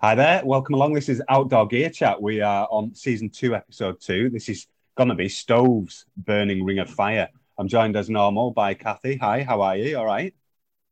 Hi there, welcome along. This is Outdoor Gear Chat. We are on season two, episode two. This is going to be Stoves Burning Ring of Fire. I'm joined as normal by Kathy. Hi, how are you? All right.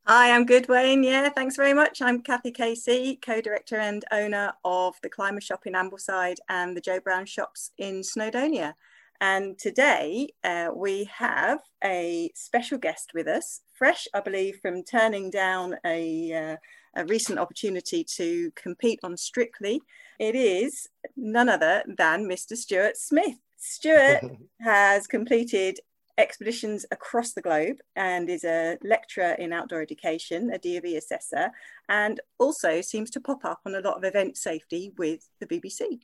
Hi, I'm good, Wayne. Yeah, thanks very much. I'm Kathy Casey, co director and owner of the Climber Shop in Ambleside and the Joe Brown Shops in Snowdonia. And today uh, we have a special guest with us, fresh, I believe, from turning down a, uh, a recent opportunity to compete on Strictly. It is none other than Mr. Stuart Smith. Stuart has completed expeditions across the globe and is a lecturer in outdoor education, a DofE assessor, and also seems to pop up on a lot of event safety with the BBC.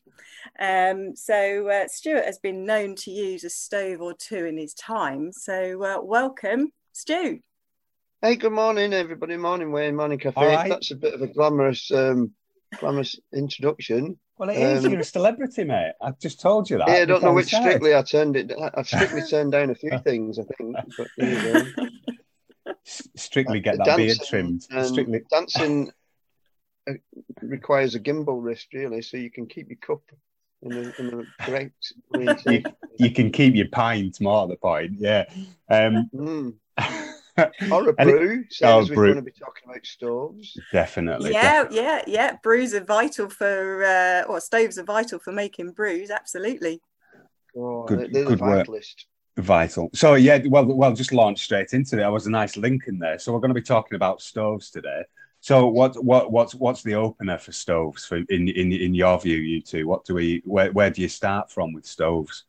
Um, so uh, Stuart has been known to use a stove or two in his time. So uh, welcome, Stu. Hey, good morning, everybody. Morning, Wayne. Morning, Cafe. Right. That's a bit of a glamorous, um, glamorous introduction. Well, it is. Um, You're a celebrity, mate. I've just told you that. Yeah, I don't know which said. strictly I turned it. I've strictly turned down a few things, I think. But strictly get that dancing, beard trimmed. Um, strictly dancing uh, requires a gimbal wrist, really, so you can keep your cup in a, in a correct. you, you, can keep your pint more at the point. Yeah. Um, mm. Or a brew. So oh, we're going to be talking about stoves. Definitely. Yeah, definitely. yeah, yeah. Brews are vital for, uh, or stoves are vital for making brews. Absolutely. Oh, good, they're, good work. Vital. So yeah, well, well, just launch straight into it. There was a nice link in there. So we're going to be talking about stoves today. So what what what's what's the opener for stoves for in in in your view, you two? What do we where where do you start from with stoves?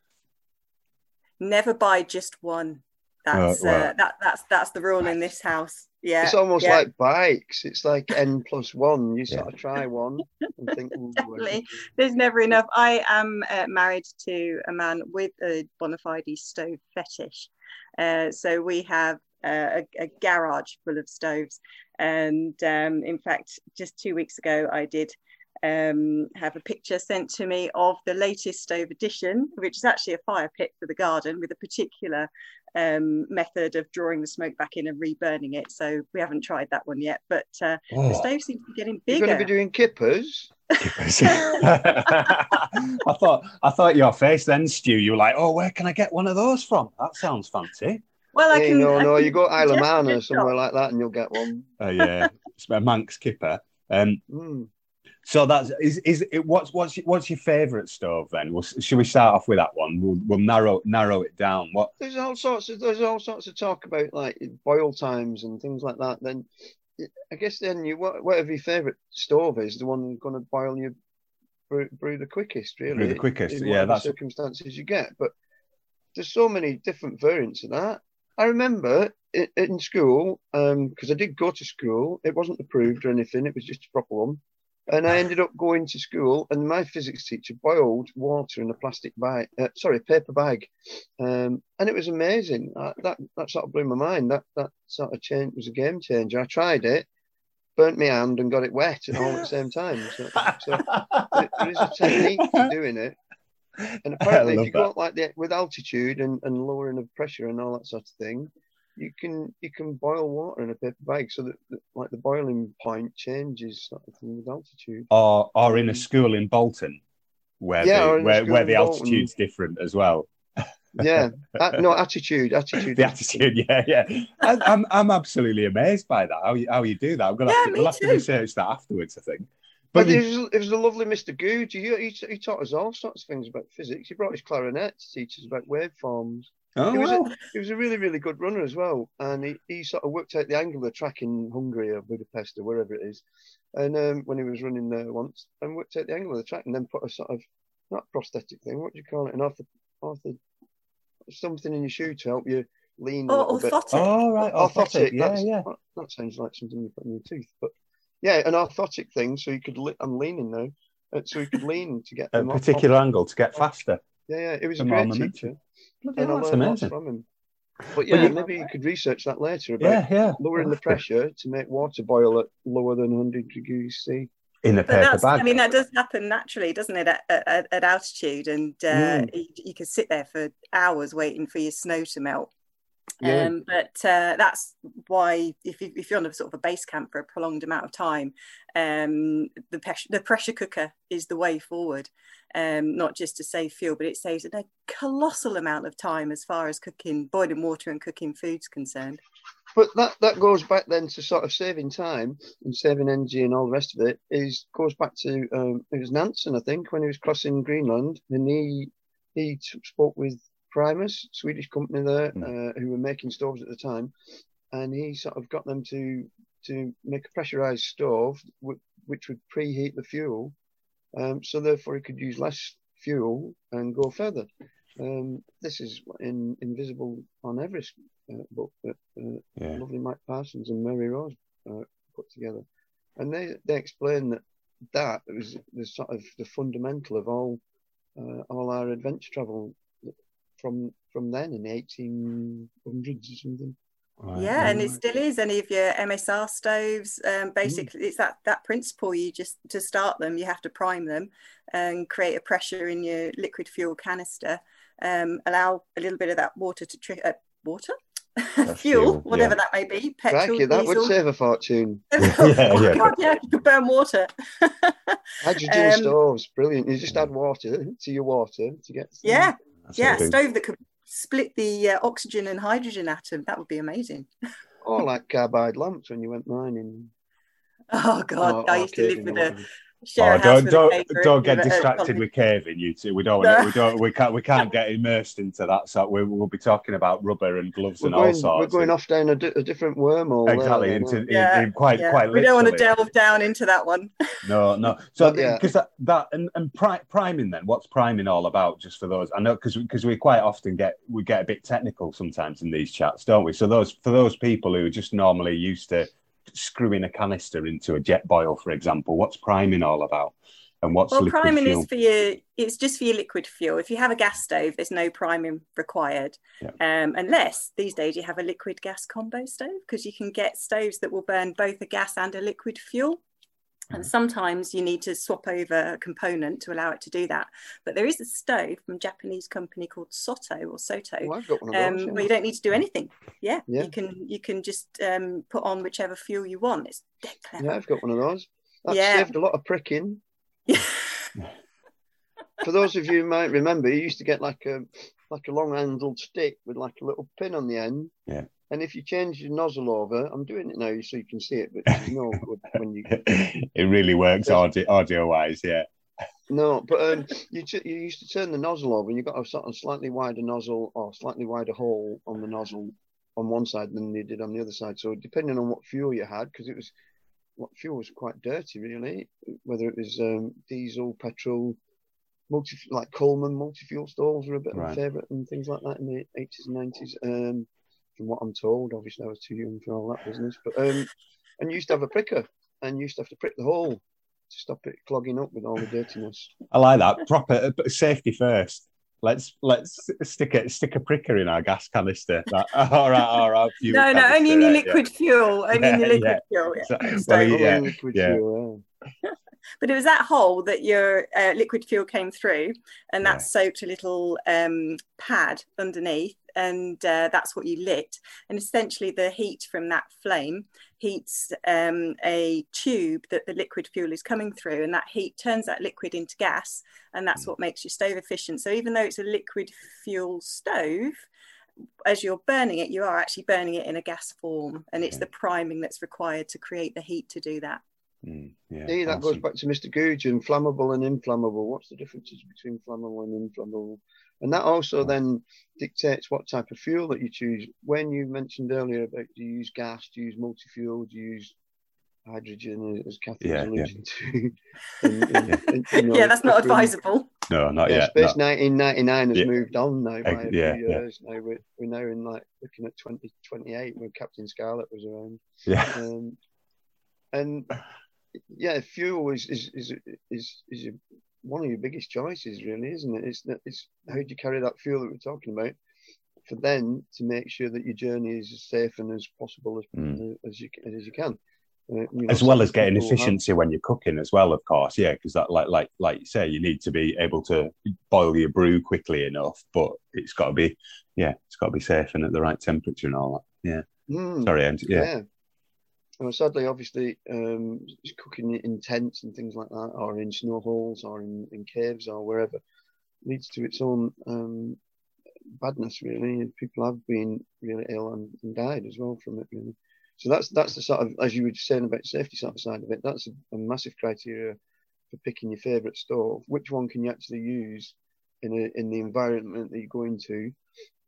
Never buy just one. That's uh, uh, that that's that's the rule in this house. Yeah, it's almost yeah. like bikes. It's like n plus one. You sort yeah. of try one and think. Definitely, there's never enough. I am uh, married to a man with a bona fide stove fetish, uh, so we have uh, a, a, garage full of stoves. And um, in fact, just two weeks ago, I did um, have a picture sent to me of the latest stove edition, which is actually a fire pit for the garden with a particular um, method of drawing the smoke back in and reburning it. So we haven't tried that one yet, but uh, oh. the stove seems to be getting bigger. You're going to be doing kippers. I thought I thought your face then, Stu. You were like, "Oh, where can I get one of those from? That sounds fancy." Well, I hey, can. No, I no, can you go Isle of Man or somewhere like that, and you'll get one. Oh yeah, it's a Manx kipper. Um, mm. So that's is is it, what's what's what's your favourite stove then? We'll, should we start off with that one? We'll we'll narrow narrow it down. What there's all sorts of there's all sorts of talk about like boil times and things like that. Then I guess then you whatever your favourite stove is, the one going to boil your brew, brew, the quickest, really. Brew the quickest, yeah. That's circumstances you get, but there's so many different variants of that. I remember in, in school because um, I did go to school. It wasn't approved or anything; it was just a proper one and I ended up going to school, and my physics teacher boiled water in a plastic bag, uh, sorry, paper bag, um, and it was amazing. Uh, that that sort of blew my mind. That that sort of change was a game changer. I tried it, burnt my hand, and got it wet at all at the same time. So, so there is a technique to doing it. And apparently, if you go up like that with altitude and, and lowering of pressure and all that sort of thing, you can you can boil water in a paper bag so that, that like the boiling point changes sort of with altitude. Or or in a school in Bolton, where yeah, the, where, where the altitude's different as well. yeah, uh, no attitude, attitude. the attitude, yeah, yeah. I, am I'm, I'm absolutely amazed by that. How you how you do that? I'm gonna yeah, have, to, we'll have to research that afterwards. I think. But, but it, was, it was a lovely Mr. Good. He, he, he taught us all sorts of things about physics. He brought his clarinet to teach us about waveforms. Oh, he, was wow. a, he was a really, really good runner as well. And he, he sort of worked out the angle of the track in Hungary or Budapest or wherever it is. And um, when he was running there once, and worked out the angle of the track and then put a sort of, not prosthetic thing, what do you call it? An ortho, ortho, something in your shoe to help you lean. Oh, orthotic. Oh, right. Orthotic. orthotic. Yeah, yeah. That, that, sounds like something you put in your tooth. But yeah, an orthotic thing. So you could, li- I'm leaning now. Uh, so you could lean to get a particular off. angle to get faster. Yeah, yeah. It was a great teacher. And that's amazing. From him. But yeah, maybe you could research that later about yeah, yeah. lowering the pressure to make water boil at lower than 100 degrees C. In a paper bag. I mean, that does happen naturally, doesn't it, at, at, at altitude? And uh, mm. you, you can sit there for hours waiting for your snow to melt. Yeah. Um, but uh, that's why if, you, if you're on a sort of a base camp for a prolonged amount of time, um, the, pressure, the pressure cooker is the way forward, um, not just to save fuel, but it saves a colossal amount of time as far as cooking, boiling water and cooking food's concerned. But that, that goes back then to sort of saving time and saving energy and all the rest of it is goes back to um, it was Nansen I think when he was crossing Greenland and he he spoke with Primus Swedish company there mm. uh, who were making stoves at the time and he sort of got them to to make a pressurized stove w- which would preheat the fuel um, so therefore he could use less fuel and go further. Um, this is in Invisible on Everest uh, book that uh, yeah. lovely Mike Parsons and Mary Rose uh, put together, and they they explain that that was the sort of the fundamental of all uh, all our adventure travel from from then in the 1800s or something. Right. Yeah, and it still is any of your MSR stoves. Um, mm. basically, mm. it's that that principle. You just to start them, you have to prime them and create a pressure in your liquid fuel canister. Um, allow a little bit of that water to tri- uh, water. fuel, fuel, whatever yeah. that may be, petrol, you, that diesel. would save a fortune. yeah, oh, yeah. God, yeah, you could burn water. Hydrogen um, stoves, brilliant. You just add water to your water to get. Yeah, yeah, stove that could split the uh, oxygen and hydrogen atom. That would be amazing. or like carbide lamps when you went mining. Oh God, I used to live with a oh, don't don't don't get distracted with caving, you two. We don't no. we don't we can't we can't get immersed into that. So we will be talking about rubber and gloves we're and going, all sorts. We're going off down a, di- a different wormhole. Exactly there, into yeah, in, in quite yeah. quite. We don't want to delve down into that one. no, no. So because that, that and, and pri- priming then, what's priming all about? Just for those, I know because because we quite often get we get a bit technical sometimes in these chats, don't we? So those for those people who are just normally used to screwing a canister into a Jetboil, for example? What's priming all about? And what's well, priming fuel? is for your it's just for your liquid fuel. If you have a gas stove, there's no priming required, yeah. um, unless these days you have a liquid gas combo stove because you can get stoves that will burn both a gas and a liquid fuel. And sometimes you need to swap over a component to allow it to do that. But there is a stove from a Japanese company called Soto or Soto, oh, I've got one of those, um, where you don't need to do anything. Yeah, yeah. you can you can just um, put on whichever fuel you want. It's dead clever. Yeah, I've got one of those. That yeah. saved a lot of pricking. For those of you who might remember, you used to get like a like a long handled stick with like a little pin on the end. Yeah. And if you change your nozzle over, I'm doing it now so you can see it, but you know when you. it really works audio, audio wise, yeah. No, but um, you t- you used to turn the nozzle over, and you got a sort of slightly wider nozzle or slightly wider hole on the nozzle on one side than you did on the other side. So depending on what fuel you had, because it was what fuel was quite dirty, really. Whether it was um, diesel, petrol, multi like Coleman multi fuel stalls were a bit right. of a favourite and things like that in the eighties and nineties. Um, from what I'm told. Obviously, I was too young for all that business. But um, and used to have a pricker, and used to have to prick the hole to stop it clogging up with all the dirtiness. I like that. Proper uh, safety first. Let's let's stick a stick a pricker in our gas canister. That, all right, all right. No, no, only in your liquid yeah. fuel. Only yeah, in your liquid yeah. fuel. Yeah. So, well, yeah, liquid yeah. Fuel, but it was that hole that your uh, liquid fuel came through, and that soaked a little um, pad underneath, and uh, that's what you lit. And essentially, the heat from that flame heats um, a tube that the liquid fuel is coming through, and that heat turns that liquid into gas, and that's mm. what makes your stove efficient. So even though it's a liquid fuel stove, as you're burning it, you are actually burning it in a gas form, and it's the priming that's required to create the heat to do that. Mm, yeah, See, that awesome. goes back to Mr. Gudgeon, flammable and inflammable. What's the differences between flammable and inflammable? And that also then dictates what type of fuel that you choose. When you mentioned earlier about do you use gas, do you use multi fuel, do you use hydrogen, as Kathy yeah, was alluding yeah. to? and, and, and, you know, yeah, that's not advisable. No, not yeah, yet. Space 1999 has moved on now by a yeah, few years. Now we're, we're now in like looking at 2028 when Captain Scarlet was around. Yeah. Um, and yeah, fuel is is is is, is one of your biggest choices, really, isn't it? It's, it's how do you carry that fuel that we're talking about for then to make sure that your journey is as safe and as possible as, mm. as you as you can. Uh, you know, as well as getting efficiency have. when you're cooking as well of course yeah because that like like like you say you need to be able to boil your brew quickly enough but it's got to be yeah it's got to be safe and at the right temperature and all that yeah mm, sorry and yeah. yeah sadly, obviously, um, cooking in tents and things like that, or in snow holes, or in, in caves, or wherever, leads to its own um, badness. Really, people have been really ill and, and, died as well from it. Really, so that's that's the sort of, as you were saying about safety sort of side of it. That's a, a massive criteria for picking your favourite stove. Which one can you actually use in a, in the environment that you go into,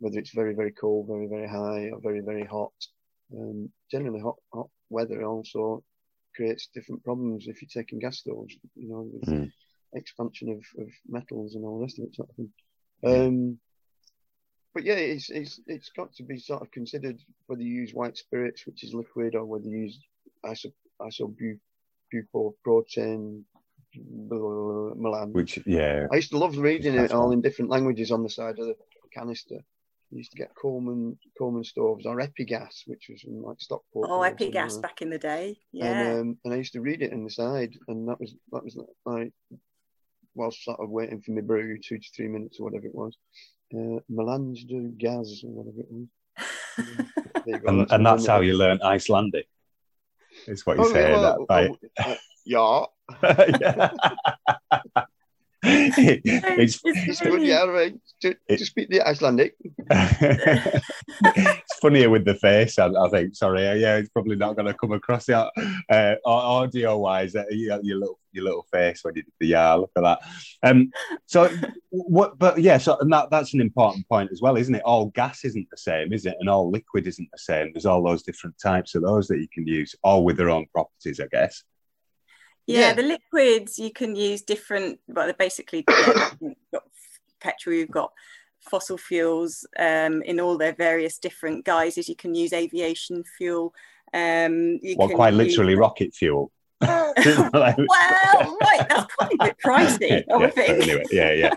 whether it's very very cold, very very high, or very very hot. Um, generally, hot hot weather also creates different problems if you're taking gas stoves, you know, with mm. expansion of, of metals and all the rest of it sort of thing. Um, but yeah, it's, it's it's got to be sort of considered whether you use white spirits, which is liquid, or whether you use iso isobuprotein melange. Which yeah, I used to love reading it all in different languages on the side of the canister used to get Coleman Coleman stoves or Epigas, which was from like Stockport. Oh, Epigas back in the day, yeah. And, um, and I used to read it in the side, and that was that was like whilst sort of waiting for my brew, two to three minutes or whatever it was. Uh, melange de gaz or whatever it was. and, that's, and that's how you learn Icelandic. Is what you oh, say well, that, right? Oh, uh, yeah. yeah. It's, it's good, yeah, right. To, it, to speak the Icelandic. it's funnier with the face, I, I, think. Sorry, yeah, it's probably not going to come across the uh, audio wise. Uh, your, your little your little face when you did the yeah, look at that. Um, so what? But yeah, so and that that's an important point as well, isn't it? All gas isn't the same, is it? And all liquid isn't the same. There's all those different types of those that you can use, all with their own properties, I guess. Yeah, yeah, the liquids you can use different. Well, they're basically got petrol. You've got fossil fuels um, in all their various different guises. You can use aviation fuel. Um, you well, quite literally use... rocket fuel. well, right, that's probably a bit pricey. yeah, I think. Anyway, yeah, yeah.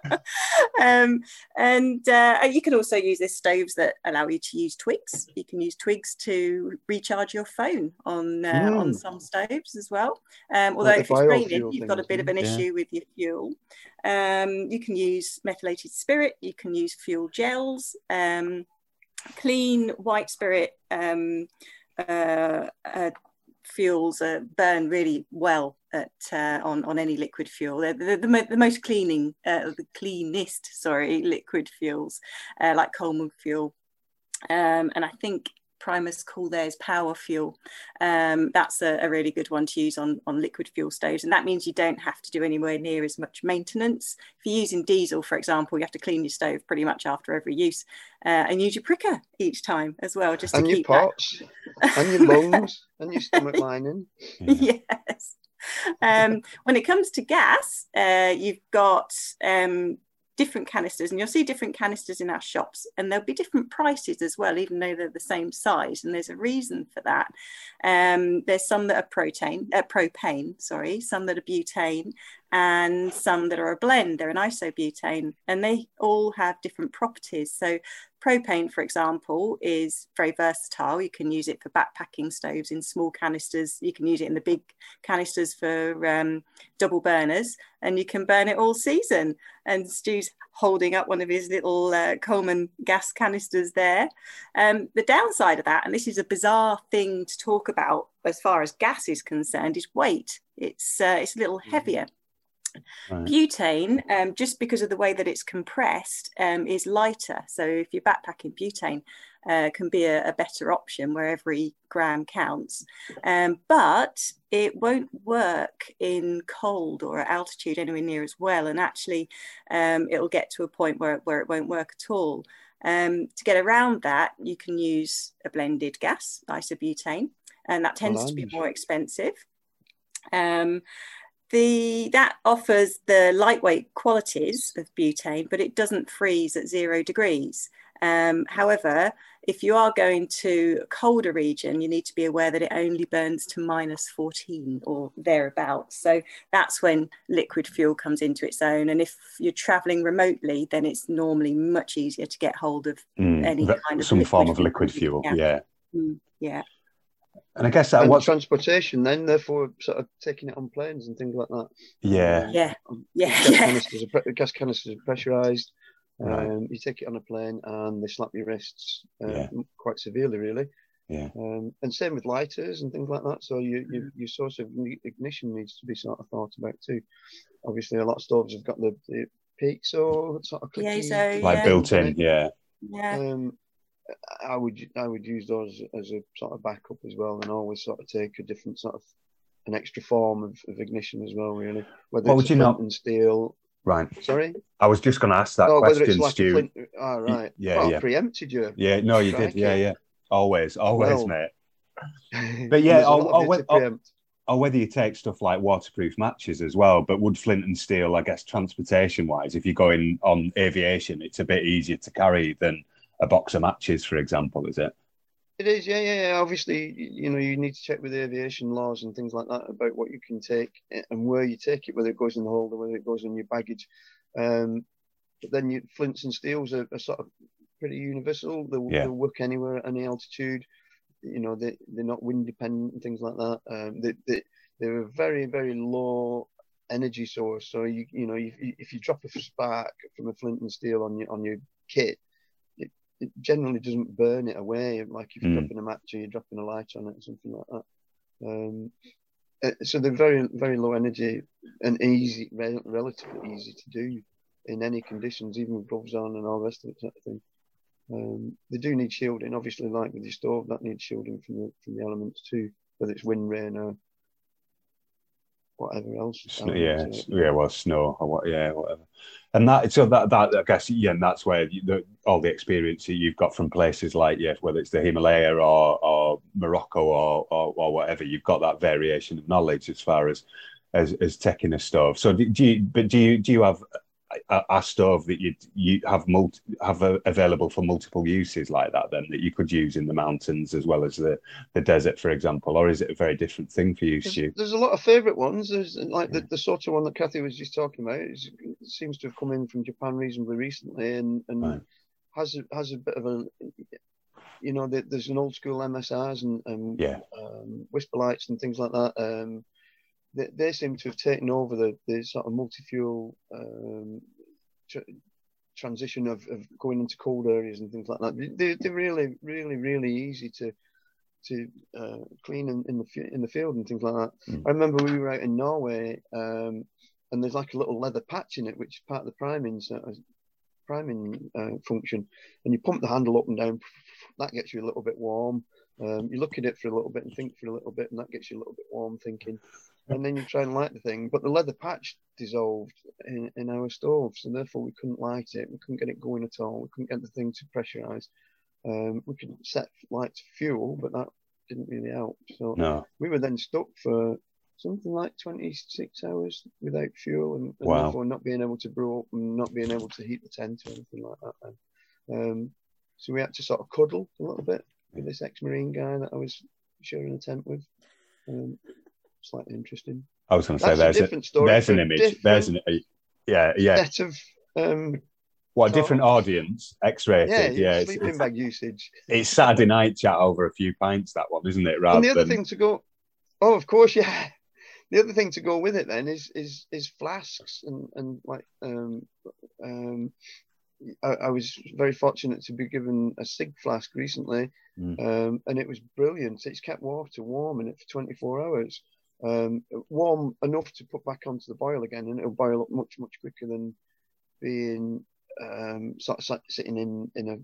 um, and uh, you can also use this stoves that allow you to use twigs. You can use twigs to recharge your phone on uh, mm. on some stoves as well. Um, although like if it's raining, you've got a bit of an yeah. issue with your fuel. Um, you can use methylated spirit. You can use fuel gels. Um, clean white spirit um, uh, uh fuels uh, burn really well at uh, on on any liquid fuel. They're the, the, the most cleaning, uh, the cleanest, sorry, liquid fuels uh, like Coleman fuel. Um, and I think Primus call theirs power fuel. Um, that's a, a, really good one to use on, on liquid fuel stoves. And that means you don't have to do anywhere near as much maintenance. If you're using diesel, for example, you have to clean your stove pretty much after every use uh, and use your pricker each time as well. Just and to your pots and your lungs and your stomach lining. yes. Um, when it comes to gas, uh, you've got um, different canisters and you'll see different canisters in our shops and there'll be different prices as well even though they're the same size and there's a reason for that. Um, there's some that are protein uh, propane sorry some that are butane and some that are a blend they're an isobutane and they all have different properties so Propane, for example, is very versatile. You can use it for backpacking stoves in small canisters. You can use it in the big canisters for um, double burners, and you can burn it all season. And Stu's holding up one of his little uh, Coleman gas canisters there. Um, the downside of that, and this is a bizarre thing to talk about as far as gas is concerned, is weight. It's uh, it's a little mm-hmm. heavier. Right. Butane, um, just because of the way that it's compressed, um, is lighter. So if you're backpacking, butane uh, can be a, a, better option where every gram counts. Um, but it won't work in cold or at altitude anywhere near as well. And actually, um, it'll get to a point where, where it won't work at all. Um, to get around that, you can use a blended gas, isobutane, and that tends to be more expensive. Um, the that offers the lightweight qualities of butane, but it doesn't freeze at zero degrees. Um, however, if you are going to a colder region, you need to be aware that it only burns to minus 14 or thereabouts. So that's when liquid fuel comes into its own. And if you're traveling remotely, then it's normally much easier to get hold of mm, any kind of some form of liquid fuel. Yeah. Yeah. Mm, yeah. And I guess that what transportation then, therefore, sort of taking it on planes and things like that. Yeah, yeah, yeah. Gas canisters are, gas canisters are pressurized. Right. Um, you take it on a plane and they slap your wrists uh, yeah. quite severely, really. Yeah. Um, and same with lighters and things like that. So you, you, your source of ignition needs to be sort of thought about too. Obviously, a lot of stoves have got the, the peaks or sort of clicky, Piezo, Like Yeah. built in, yeah. Yeah. um, I would I would use those as a sort of backup as well, and always sort of take a different sort of an extra form of, of ignition as well, really. Whether What would you flint not- and steel. Right. Sorry. I was just going to ask that oh, whether it's question, like Stu. flint. Oh, right. yeah, I yeah. preempted you. Yeah, no, you did. Yeah, yeah. Always, always, Well, mate. But yeah, There's a lot of you well, to oh, preempt. Or whether you take stuff like waterproof matches as well. But would flint and steel, I guess, transportation wise, if you're going on aviation, it's a bit easier to carry than a box of matches, for example, is it? It is, yeah, yeah, yeah. Obviously, you know, you need to check with the aviation laws and things like that about what you can take and where you take it, whether it goes in the holder, whether it goes in your baggage. Um, but then you, flints and steels are, are sort of pretty universal. They'll, Yeah. they'll work anywhere at any altitude. You know, they, they're not wind dependent and things like that. Um, they, they, they're a very, very low energy source. So, you, you know, if, if you drop a spark from a flint and steel on your, on your kit, it generally doesn't burn it away like if you're Mm. dropping a match or you're dropping a light on it or something like that. Um, uh, so they're very very low energy and easy, rel- relatively easy to do in any conditions, even with gloves on and all the rest of it sort of thing. Um, they do need shielding, obviously, like with your stove, that needs shielding from the from the elements too, whether it's wind, rain, or whatever else. Snow, yeah, yeah, well, snow or what, yeah, whatever. And that, so that, that, I guess, yeah, and that's where you, the, all the experience that you've got from places like, yeah, whether it's the Himalaya or, or Morocco or, or, or whatever, you've got that variation of knowledge as far as, as, as taking a stove. So do, do you, but do you, do you have a, a stove that you, you have multi, have a, available for multiple uses like that then that you could use in the mountains as well as the, the desert, for example, or is it a very different thing for you, There's, Stu? there's a lot of favourite ones. There's like Yeah. the, the sort of one that Kathy was just talking about. Seems to have come in from Japan reasonably recently, and and Right. has a, has a bit of a, you know, there- there's an old school MSRs and, and Yeah. um, WhisperLites and things like that. Um, they, they seem to have taken over the, the sort of multi fuel um, tr- transition of, of going into cold areas and things like that. They, they're really, really, really easy to to uh, clean in, in the in the field and things like that. Mm. I remember we were out in Norway, um, and there's like a little leather patch in it, which is part of the priming of priming uh, function. And you pump the handle up and down, that gets you a little bit warm. Um, you look at it for a little bit and think for a little bit, and that gets you a little bit warm thinking. And then you try and light the thing, but the leather patch dissolved in, in our stove, so therefore we couldn't light it. We couldn't get it going at all. We couldn't get the thing to pressurize. Um, we could set light to fuel, but that didn't really help. So No. we were then stuck for something like 26 hours without fuel and, and Wow. therefore not being able to brew up and not being able to heat the tent or anything like that. Then. Um, so we had to sort of cuddle a little bit with this ex-marine guy that I was sharing a tent with. Um, slightly interesting. I was going to say That's there's a, different story. there's an image. There's an yeah, yeah. set of um, What a different audience, X-rated. yeah, Yeah, sleeping it's, bag usage. it's Saturday night chat over a few pints. That one, isn't it? Rather and the other than thing to go, oh, of course, yeah. The other thing to go with it then is is is flasks and and like um um. I, I was very fortunate to be given a SIGG flask recently, Mm. um, and it was brilliant. It's kept water warm in it for 24 hours, um, warm enough to put back onto the boil again, and it'll boil up much much quicker than being um, sort of sit- sitting in in a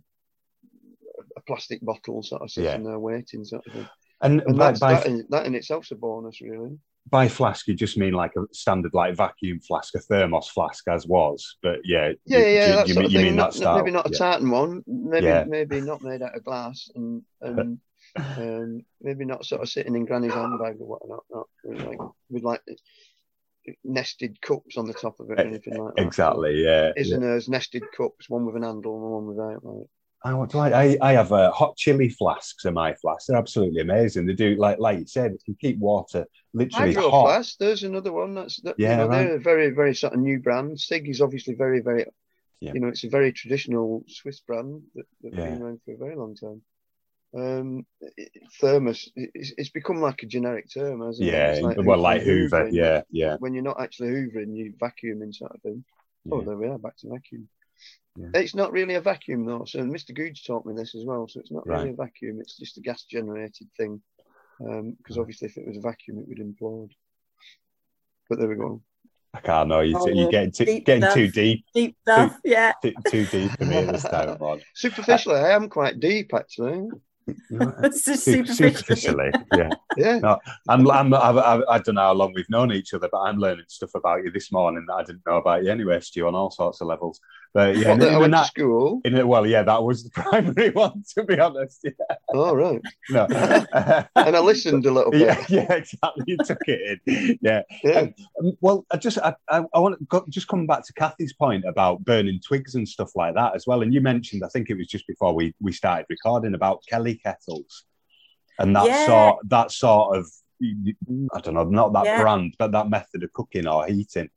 a plastic bottle, sort of sitting there waiting, sort of thing. and, And by, by, that, in, that in itself's a bonus, really. by flask, you just mean like a standard like vacuum flask, a thermos flask, as was. But yeah, Yeah, you, yeah, you, you, mean- you mean Not- that style? Maybe not a yeah. tartan one. Maybe Yeah. maybe not made out of glass, and and um, maybe not sort of sitting in granny's handbag or whatnot. Not like with like nested cups on the top of it or anything like that. Exactly. Yeah. His yeah. and hers nested cups, one with an handle and one without. Like. I, do I, I, I have uh, hot chili flasks in my flasks. They're absolutely amazing. They do like like you said, it can keep water literally Hydro hot. Flask, there's another one that's that, Yeah, you know, right. they're a very very sort of new brand. SIGG is obviously very very, Yeah. you know, it's a very traditional Swiss brand that, that's Yeah. been around for a very long time. Um, thermos, it's, it's become like a generic term, hasn't it? Yeah. It's well, like hoovering. Hoover. Yeah. Yeah. When you're not actually hoovering, you vacuuming sort of thing. Oh, there we are, back to vacuum. Yeah. It's not really a vacuum though. So Mr. Googe taught me this as well. So it's not really a vacuum. It's just a gas generated thing. Because um, obviously, if it was a vacuum, it would implode. But there we go. I can't know. You, oh, you're getting, too, getting too deep. Deep stuff, too, yeah. Too, too, deep for me this time, Rod. Superficially, I am quite deep, actually. Superficially. yeah. Yeah. No, I'm, I'm, I've, I've, I do not know how long we've known each other, but I'm learning stuff about you this morning that I didn't know about you anyway, Stu, on all sorts of levels. But yeah, in, I went that, to school. In, well, yeah, that was the primary one, to be honest. Yeah. Oh, right. No. and I listened a little bit. Yeah, yeah, exactly. You took it in. Yeah. yeah. Um, well, I just, I, I, I want to go, just come back to Kathy's point about burning twigs and stuff like that as well. And you mentioned, I think it was just before we, we started recording about Kelly kettles and that yeah. sort, that sort of, I don't know, not that yeah. brand, but that method of cooking or heating.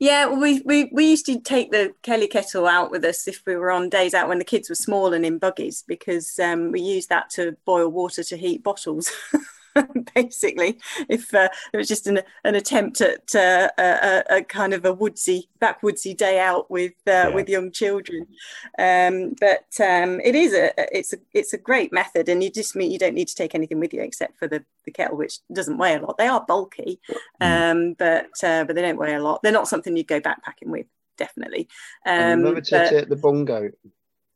Yeah, well, we, we we used to take the Kelly kettle out with us if we were on days out when the kids were small and in buggies because um, we used that to boil water to heat bottles. basically, if uh, it was just an, an attempt at uh, a, a, kind of a woodsy, backwoodsy day out with uh, yeah. with young children. Um, but um, it is a it's a it's a great method, and you just mean you don't need to take anything with you except for the, the kettle, which doesn't weigh a lot. They are bulky, mm. um, but uh, but they don't weigh a lot. They're not something you'd go backpacking with, definitely. Um, remember to but, take the bung out.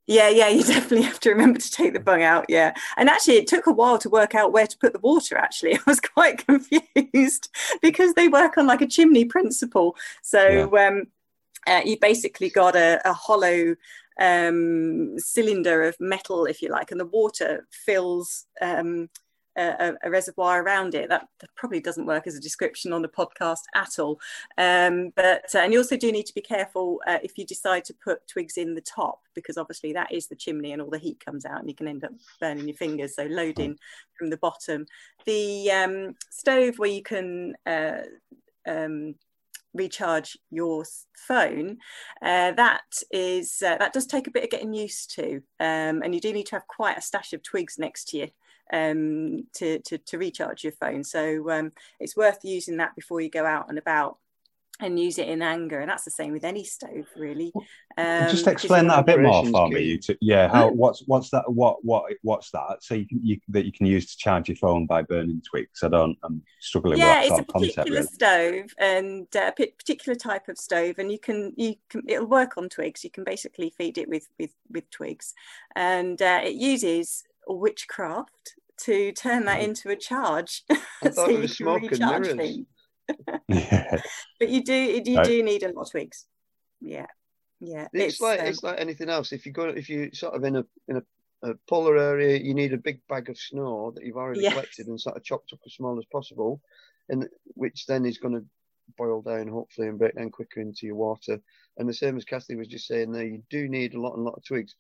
Yeah, yeah, you definitely have to remember to take the bung out. Yeah. And actually, it took a while to work out where to put the water, actually. I was quite confused because they work on like a chimney principle. So yeah. um, uh, you basically got a, a hollow um, cylinder of metal, if you like, and the water fills. Um, a, a, reservoir around it. That, probably doesn't work as a description on the podcast at all. Um, but uh, and you also do need to be careful uh, if you decide to put twigs in the top because obviously that is the chimney and all the heat comes out and you can end up burning your fingers. So loading from the bottom. The um, stove where you can uh, um, recharge your phone uh, that is uh, that does take a bit of getting used to um, and you do need to have quite a stash of twigs next to you um, to, to, to, recharge your phone. So um, it's worth using that before you go out and about and use it in anger. And that's the same with any stove really. Um, just explain that a bit more for me. you to, yeah how what's what's that what what what's that? So you can you that you can use to charge your phone by burning twigs i don't i'm struggling yeah with that it's a particular concept, really. stove and a particular type of stove. And you can you can it'll work on twigs. You can basically feed it with with with twigs. And uh, it uses witchcraft to turn that into a charge so you can recharge things. yeah. But you do you do need a lot of twigs. Yeah. Yeah. It's, it's like um, it's like anything else. If you go if you sort of in a in a, a polar area, you need a big bag of snow that you've already yes. collected and sort of chopped up as small as possible, and which then is going to boil down hopefully and break down quicker into your water. And the same as Kathy was just saying there, you do need a lot and lot of twigs.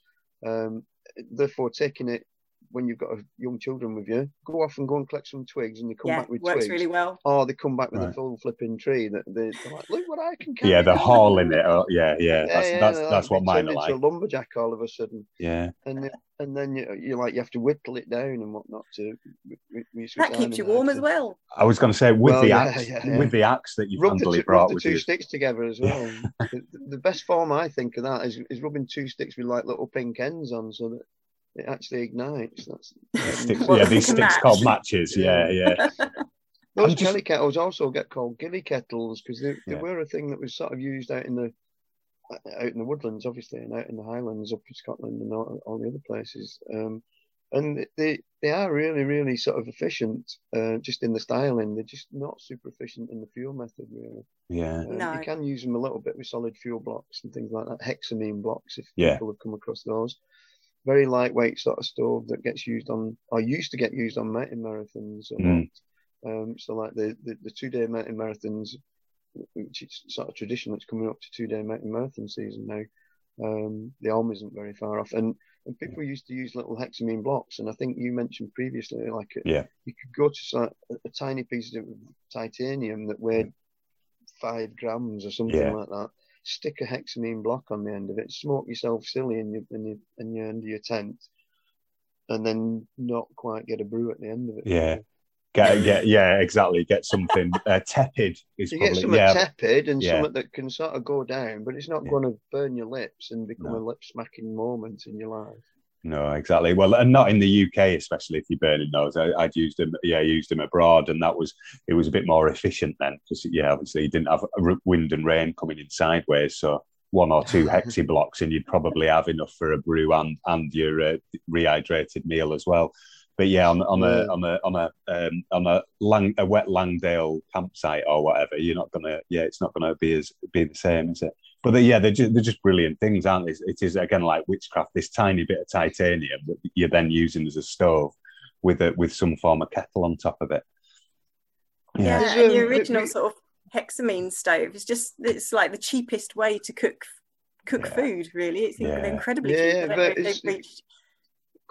Um, therefore, taking it when you've got young children with you, go off and go and collect some twigs, and you come yeah, back with works twigs. really well. Oh, they come back with right. a full flipping tree that they, are like, look what I can carry. Yeah, the haul in it. Oh, yeah, yeah, that's yeah, that's, that's what mine are like. a lumberjack all of a sudden. Yeah, and and then you you like you have to whittle it down and whatnot to. that keeps you warm as well. I was going to say with well, the axe, with the axe that you rub the, brought rub the two you. sticks together as well. the, the best form I think of that is, is rubbing two sticks with like little pink ends on, so that it actually ignites. That's sticks, yeah, these sticks match. called matches. Yeah, yeah. Those Kelly kettles also get called Ghillie kettles because they, they yeah. were a thing that was sort of used out in the out in the woodlands, obviously, and out in the Highlands up in Scotland and all, all the other places. Um, and they they are really really sort of efficient, uh, just in the styling. They're just not super efficient in the fuel method, really. Yeah, um, no. you can use them a little bit with solid fuel blocks and things like that, hexamine blocks, if yeah. people have come across those very lightweight sort of stove that gets used on, or used to get used on mountain marathons. Mm. Um, so like the, the, the two day mountain marathons, which is sort of tradition that's coming up to two day mountain marathon season now. Um, the Alm isn't very far off, and, and people used to use little hexamine blocks. And I think you mentioned previously, like yeah, you could go to a, a tiny piece of titanium that weighed five grams or something yeah. like that stick a hexamine block on the end of it, smoke yourself silly in your in your in your under your tent, and then not quite get a brew at the end of it. Yeah. Get, get yeah, exactly. Get something uh, tepid is You probably get something yeah, tepid and Yeah. something that can sort of go down, but it's not Yeah. going to burn your lips and become No. a lip smacking moment in your life. No, exactly. Well, and not in the UK, especially if you're burning those. I, I'd used them, yeah, used them abroad, and that was it was a bit more efficient then because yeah, obviously you didn't have wind and rain coming in sideways, so one or two hexi blocks, and you'd probably have enough for a brew and and your uh, rehydrated meal as well. But yeah, on, on a on a on a um, on a lang, a wet Langdale campsite or whatever, you're not gonna yeah, it's not gonna be as be the same, is it? But they, yeah, they're just, they're just brilliant things, aren't they? It is again like witchcraft. This tiny bit of titanium that you're then using as a stove with a with some form of kettle on top of it. Yeah, There's, and the original sort of hexamine stove is just it's like the cheapest way to cook cook Yeah. food. Really, it's Yeah. incredibly Yeah, cheap. I don't but know if it's- they've reached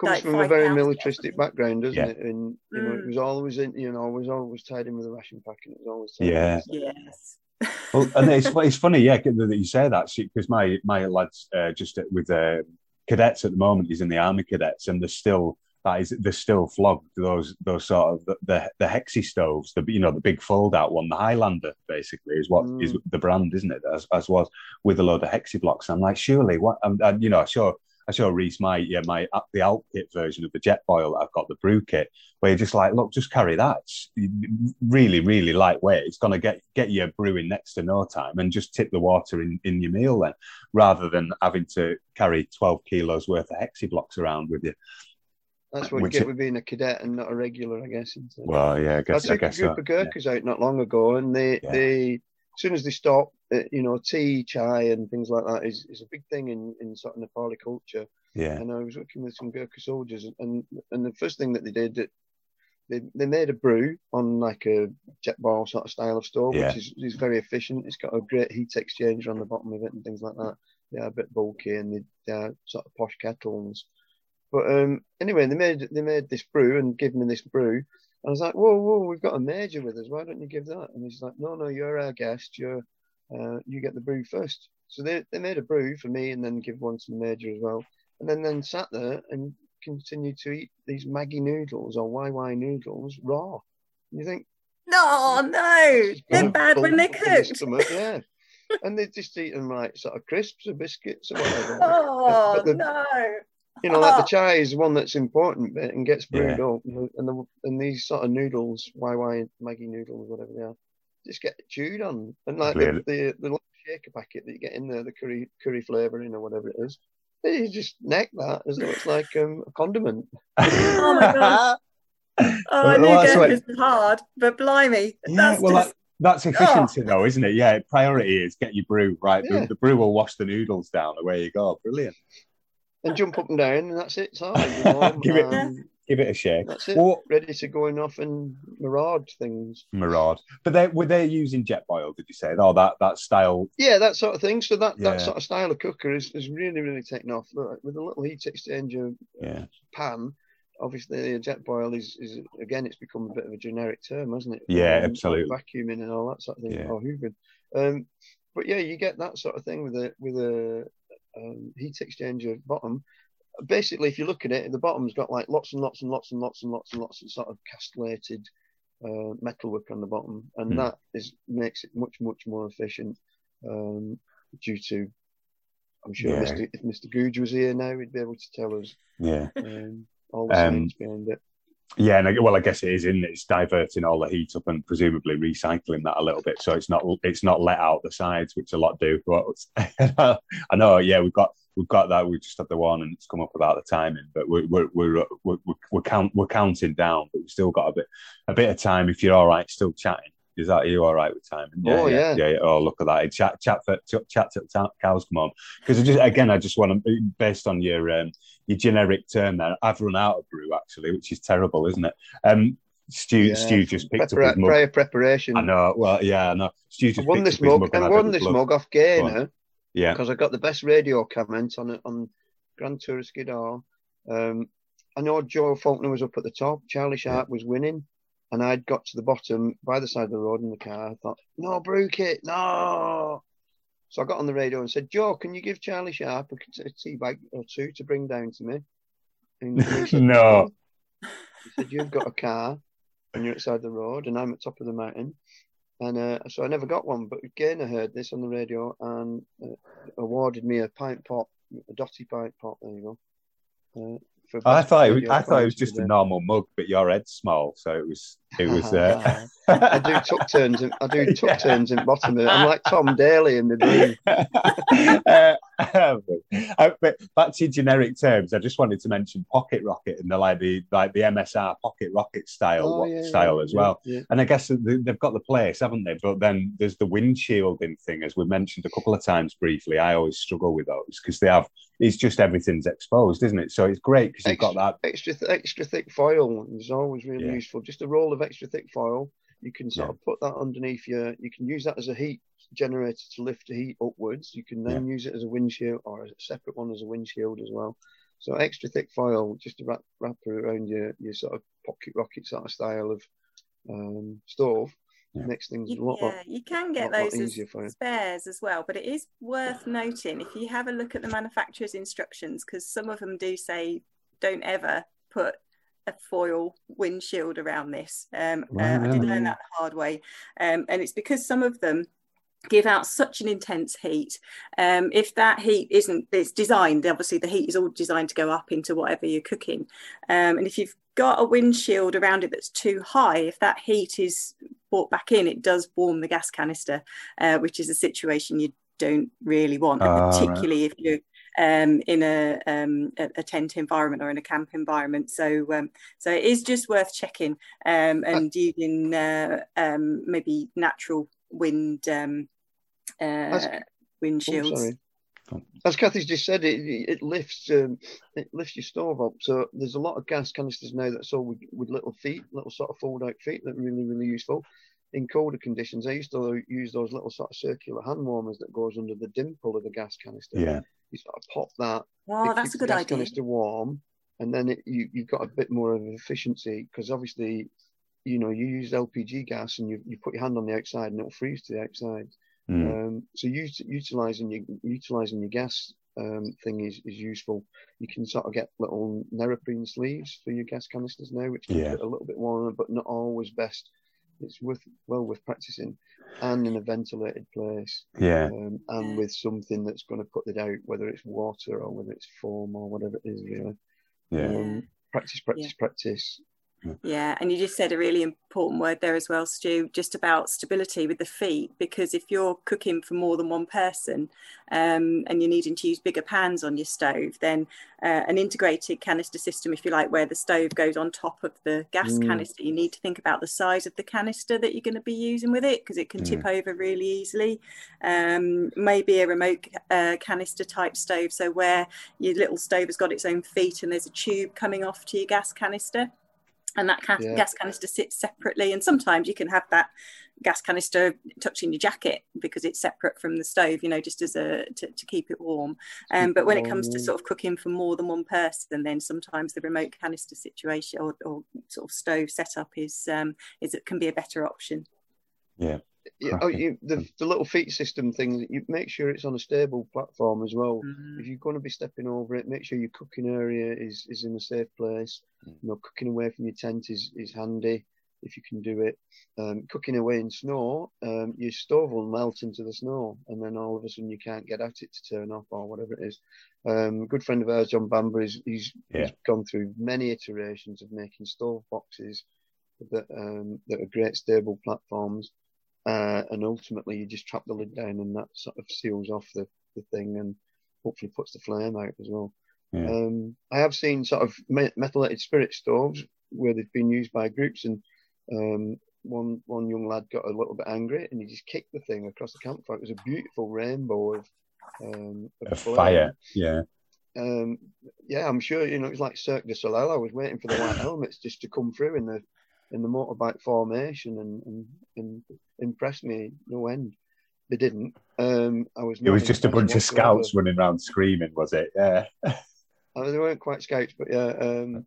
Comes Like from a very pounds. militaristic background, doesn't Yeah. it? And you know, it Mm. was always in, you know, it was always tied in with a ration pack, and it was always tied in Yeah. with stuff. yes. Well, and it's it's funny, yeah, that you say that because my my lads uh, just with uh, cadets at the moment, he's in the army cadets, and they're still that is they're still flogged those those sort of the the, the hexi stoves, the you know the big fold out one, the Highlander basically is what is Mm. the brand, isn't it? As, as was with a load of hexi blocks. I'm like, surely what? And, you know, sure I show Reese my yeah my uh, the kit version of the Jetboil that I've got the brew kit where you're just like, look, just carry that. It's really, really lightweight. It's going to get get you brewing next to no time, and just tip the water in, in your meal then, rather than having to carry twelve kilos worth of hexi blocks around with you. That's what you get it- with being a cadet and not a regular, I guess. Well, yeah, I I guess I took a guess group so. of Gurkhas out not long ago, and they Yeah. they soon as they stop, uh, you know, tea, chai, and things like that is, is a big thing in in sort of Nepali culture. Yeah, And I was working with some Gurkha soldiers, and and the first thing that they did, that they they made a brew on like a Jetboil sort of style of stove, Yeah. which is, is very efficient. It's got a great heat exchanger on the bottom of it and things like that. They are a bit bulky and they, they are sort of posh kettles. But um, anyway, they made they made this brew and gave me this brew. I was like, whoa, whoa, we've got a major with us. Why don't you give that? And he's like, no, no, you're our guest. You're uh, you get the brew first. So they, they made a brew for me and then give one to the major as well. And then then sat there and continued to eat these Maggi noodles or Wai Wai noodles raw. And you think No, no, they're bad when they're bulk up in the cooked. stomach," yeah. and they just eat them like sort of crisps or biscuits or whatever. Oh But the- no! You know, like the Oh. chai is one that's important bit and gets brewed Yeah. up, and the, and, these sort of noodles, YY Maggi noodles, whatever they are, just get chewed on. And like the, Clearly. the, the little shaker packet that you get in there, the curry curry flavouring or whatever it is, you just neck that as though it's like um, a condiment. Oh my God. Oh, I Well, knew that's Gurkha what- was hard, but blimey, Yeah, that's well, just that, that's efficiency, though, isn't it? Yeah, priority is get your brew right. Yeah. The, the brew will wash the noodles down. Away you go. Brilliant. And jump up and down, and that's it. It's all, you know, Give it- um, Give it a shake. That's it. Well, Ready to go off and maraud things. Maraud. But they were they using Jetboil? Did you say? Oh, that that style. Yeah, that sort of thing. So that, Yeah. that sort of style of cooker is, is really, really taken off. Look, With a little heat exchanger Yeah, pan, obviously a Jetboil is, is again, it's become a bit of a generic term, hasn't it? Yeah, Um, absolutely. Vacuuming and all that sort of thing, Yeah. or hoovering. Um, but yeah, you get that sort of thing with a with a um, heat exchanger bottom. Basically, if you look at it, the bottom's got like lots and lots and lots and lots and lots and lots of sort of castellated uh, metalwork on the bottom, and Hmm. that is makes it much much more efficient um, due to. I'm sure Yeah. Mr. if Mr. Googe was here now, he'd be able to tell us yeah, um, all the Um, science behind it. Yeah. And I, well, I guess it is in. It's diverting all the heat up and presumably recycling that a little bit, so it's not it's not let out the sides, which a lot do. But I know, yeah, we've got we've got that. We just had the one, and it's come up about the timing, but we're we're we're we're, we're, we're, count, we're counting down, but we've still got a bit a bit of time. If you're all right, still chatting. Is that are you all right with timing? Oh, yeah, yeah. yeah. Oh, look at that! Chat, chat, for, chat, chat ta- cows come on. Because just again, I just want to, based on your um, your generic term there, I've run out of brew actually, which is terrible, isn't it? Um, Stu, Yeah. Stu just picked Prepara- up his mug. prior preparation. I know. Well, yeah, I know. Stu I just won this mug. mug I and won this mug off Gainer Yeah, because I got the best radio comment on it on Grand Tour of. Um, I know Joe Faulkner was up at the top. Charlie Sharp was winning, and I'd got to the bottom by the side of the road in the car. I thought, no, brew kit, no. So I got on the radio and said, Joe, can you give Charlie Sharp a, a tea bag or two to bring down to me? Said, No. He said, you've got a car. and you're outside the road, and I'm at top of the mountain. And uh, so I never got one, but again, I heard this on the radio and uh, awarded me a pint pot, a dotty pint pot. There you go. Uh, I thought it was, I thought it was just a normal mug, but your head's small, so it was it was. Uh... I do tuck turns. In, I do tuck turns in bottom. I'm like Tom Daley in the dream. uh, but back to generic terms, I just wanted to mention pocket rocket and the like the like the MSR pocket rocket style oh, yeah, style yeah, as well. Yeah, and I guess they've got the place, haven't they? But then there's the windshielding thing, as we mentioned a couple of times briefly. I always struggle with those because they have it's just everything's exposed, isn't it? So it's great because you've got that extra extra thick foil is always really useful. Just a roll of extra thick foil. You can sort of put that underneath your. You can use that as a heat generator to lift the heat upwards. You can then use it as a windshield or a separate one as a windshield as well. So extra thick foil just to wrap, wrap around your, your sort of pocket rocket sort of style of um, stove yeah. makes things you, a lot. Yeah, you can get lot, those lot as spares as well, but it is worth noting if you have a look at the manufacturer's instructions because some of them do say don't ever put a foil windshield around this. Um, uh, I did learn that the hard way, um, and it's because some of them give out such an intense heat. Um, if that heat isn't, it's designed, obviously the heat is all designed to go up into whatever you're cooking. Um, and if you've got a windshield around it that's too high, if that heat is brought back in, it does warm the gas canister, uh, which is a situation you don't really want, uh, particularly right. if you're um, in a, um, a, tent environment or in a camp environment. So, um, so it is just worth checking um, and using uh, um, maybe natural wind um, uh, windshields. Oh, As Kathy's just said, it, it lifts um, it lifts your stove up. So there's a lot of gas canisters now that sold with, with little feet, little sort of fold out feet that are really really useful. In colder conditions, I used to use those little sort of circular hand warmers that goes under the dimple of the gas canister. Yeah, you sort of pop that. Oh, that's a good gas idea. Canister warm, and then it, you you've got a bit more of efficiency because obviously, you know, you use LPG gas and you you put your hand on the outside and it'll freeze to the outside. Mm. Um, so utilizing your utilizing your gas um, thing is, is useful. You can sort of get little neoprene sleeves for your gas canisters now, which keep yeah. it a little bit warmer, but not always best. It's worth well worth practicing, and in a ventilated place. Yeah, um, and with something that's going to put it out, whether it's water or whether it's foam or whatever it is. Really. Yeah. Um, practice, practice, yeah. practice. Yeah, and you just said a really important word there as well, Stu, just about stability with the feet. Because if you're cooking for more than one person um, and you're needing to use bigger pans on your stove, then uh, an integrated canister system, if you like, where the stove goes on top of the gas mm. canister, you need to think about the size of the canister that you're going to be using with it because it can mm. tip over really easily. Um, maybe a remote uh, canister type stove, so where your little stove has got its own feet and there's a tube coming off to your gas canister and that ca- yeah. gas canister sits separately and sometimes you can have that gas canister touching your jacket because it's separate from the stove you know just as a to, to keep it warm. Um, but when it comes to sort of cooking for more than one person then sometimes the remote canister situation or, or sort of stove setup is um is it can be a better option. Yeah yeah, oh, you, the, the little feet system thing, you make sure it's on a stable platform as well. Mm-hmm. If you're going to be stepping over it, make sure your cooking area is, is in a safe place. Mm. You know, cooking away from your tent is, is handy if you can do it. Um, cooking away in snow, um, your stove will melt into the snow, and then all of a sudden you can't get at it to turn off or whatever it is. Um, a good friend of ours, John Bamber, is he's, yeah. he's gone through many iterations of making stove boxes that um, that are great stable platforms uh, and ultimately you just trap the lid down and that sort of seals off the, the thing and hopefully puts the flame out as well. Yeah. Um, I have seen sort of methylated spirit stoves where they've been used by groups, and um, one one young lad got a little bit angry and he just kicked the thing across the campfire. It was a beautiful rainbow of, um, of fire. Yeah. Um, yeah, I'm sure you know it's like Cirque du Soleil. I was waiting for the white helmets just to come through in the in the motorbike formation and, and, and impressed me no end. They didn't. Um, I was. It was just a bunch of scouts running around screaming, was it? Yeah. I mean, they weren't quite scouts, but yeah, um,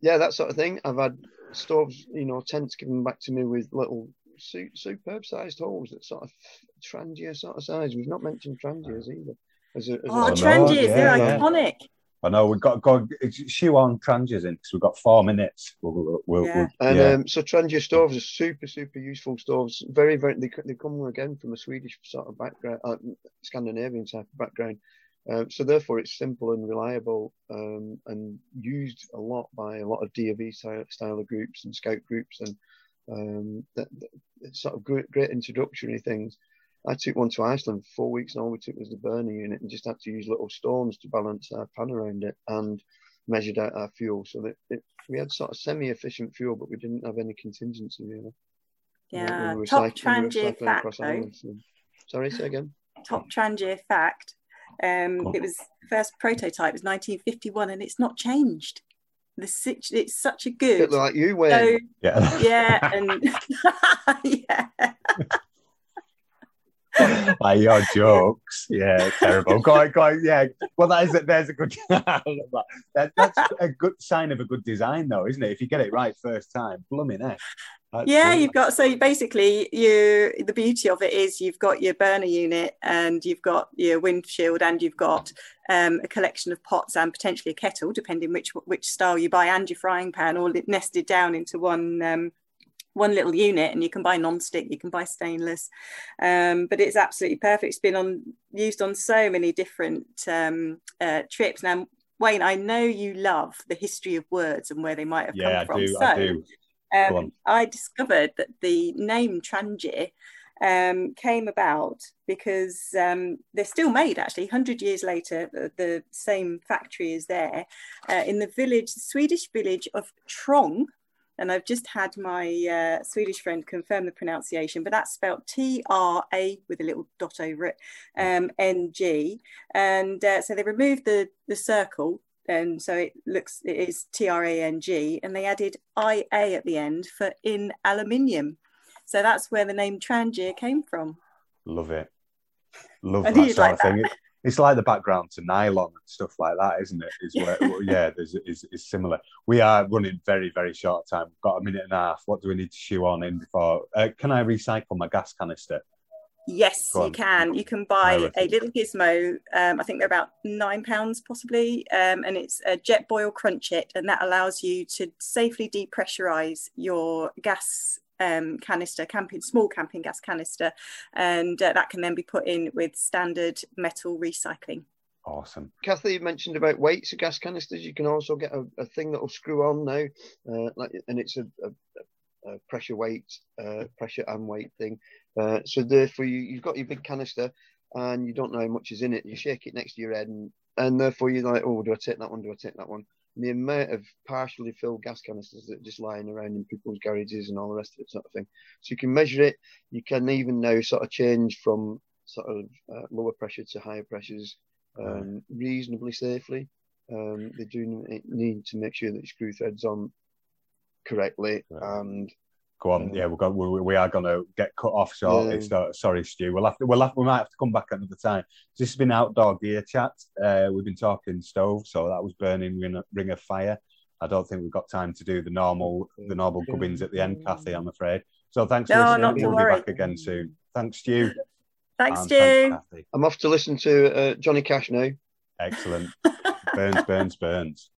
yeah, that sort of thing. I've had stoves, you know, tents given back to me with little su- superb sized holes that sort of Trangia sort of size. We've not mentioned Trangias either. As a, as oh, a, Trangias, yeah, they're yeah. iconic. I know we've got to go shoe on Trangias in because we've got four minutes. We'll, we'll, Yeah. we'll- And yeah. um, so Trangia stoves are super, super useful stoves. Very, very. They, they come again from a Swedish sort of background, uh, Scandinavian type of background. Um, so therefore, it's simple and reliable, um, and used a lot by a lot of DofE style, style of groups and scout groups, and um, that, that sort of great, great introductory things. I took one to Iceland for four weeks, and all we took was the burner unit, and just had to use little stones to balance our pan around it, and measured out our fuel so that it, we had sort of semi-efficient fuel, but we didn't have any contingency really. Yeah, We were top recycling- Trangia fact across though. so- Sorry, say again. Top Trangia fact. Um, Cool. it was first prototype was 1951, and it's not changed. The sit- it's such a bit good. like you, So yeah. yeah, and yeah, like your jokes. Yeah, terrible. On, go yeah. Well, that is a, there's a good. That. That- That's a good sign of a good design, though, isn't it? If you get it right first time, blooming heck. That's yeah. brilliant. You've got so basically you. The beauty of it is you've got your burner unit and you've got your windshield and you've got um, a collection of pots and potentially a kettle, depending which which style you buy, and your frying pan all nested down into one. Um, one little unit and you can buy non-stick you can buy stainless um, but it's absolutely perfect it's been on used on so many different um, uh, trips now wayne i know you love the history of words and where they might have Yeah, I come from do. so I do. Um. I discovered that the name Trangia um, came about because um, they're still made actually 100 years later the, the same factory is there uh, in the village the swedish village of trong and I've just had my uh, Swedish friend confirm the pronunciation, but that's spelled T R A with a little dot over it, um, N G. And uh, so they removed the, the circle, and so it looks, it is T R A N G, and they added I A at the end for in aluminium. So that's where the name Trangia came from. Love it. Love I that sort you'd of like thing. It- It's like the background to nylon and stuff like that, isn't it? Is where, yeah, there's is, is similar. We are running very, very short time. We've got a minute and a half. What do we need to shoe on in before? Uh, can I recycle my gas canister? Yes, you can. You can buy a little gizmo. Um, I think they're about nine pounds, possibly, um, and it's a Jetboil CrunchIt, and that allows you to safely depressurize your gas um, canister, camping small camping gas canister, and uh, that can then be put in with standard metal recycling. Awesome. Kathy you mentioned about weights of gas canisters. You can also get a, a thing that will screw on now, uh, like, and it's a, a, a pressure weight, uh, pressure and weight thing. Uh, so therefore, you, you've got your big canister, and you don't know how much is in it. You shake it next to your head, and, and therefore you're like, oh, do I take that one? Do I take that one? The amount of partially filled gas canisters that are just lying around in people's garages and all the rest of it, sort of thing. So you can measure it. You can even now sort of change from sort of uh, lower pressure to higher pressures um, reasonably safely. Um, they do need to make sure that your screw threads on correctly Right. and Go on. Yeah. Yeah, we've got, we, we are going to get cut off shortly. Yeah. So, sorry, Stu. We'll have to, we'll have, we might have to come back another time. This has been outdoor gear chat. Uh, we've been talking stove, so that was burning ring, ring of fire. I don't think we've got time to do the normal the normal gubbins at the end, Kathy. I'm afraid. So thanks for No, listening. not to we'll worry. be back again soon. Thanks, Stu. Thanks, And Stu. Kathy. I'm off to listen to uh, Johnny Cash now. Excellent. burns, burns, burns.